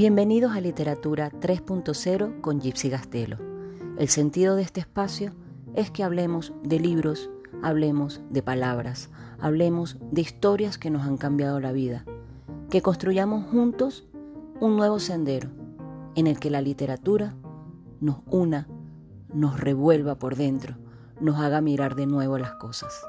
Bienvenidos a Literatura 3.0 con Gypsy Gastelo. El sentido de este espacio es que hablemos de libros, hablemos de palabras, hablemos de historias que nos han cambiado la vida, que construyamos juntos un nuevo sendero en el que la literatura nos una, nos revuelva por dentro, nos haga mirar de nuevo las cosas.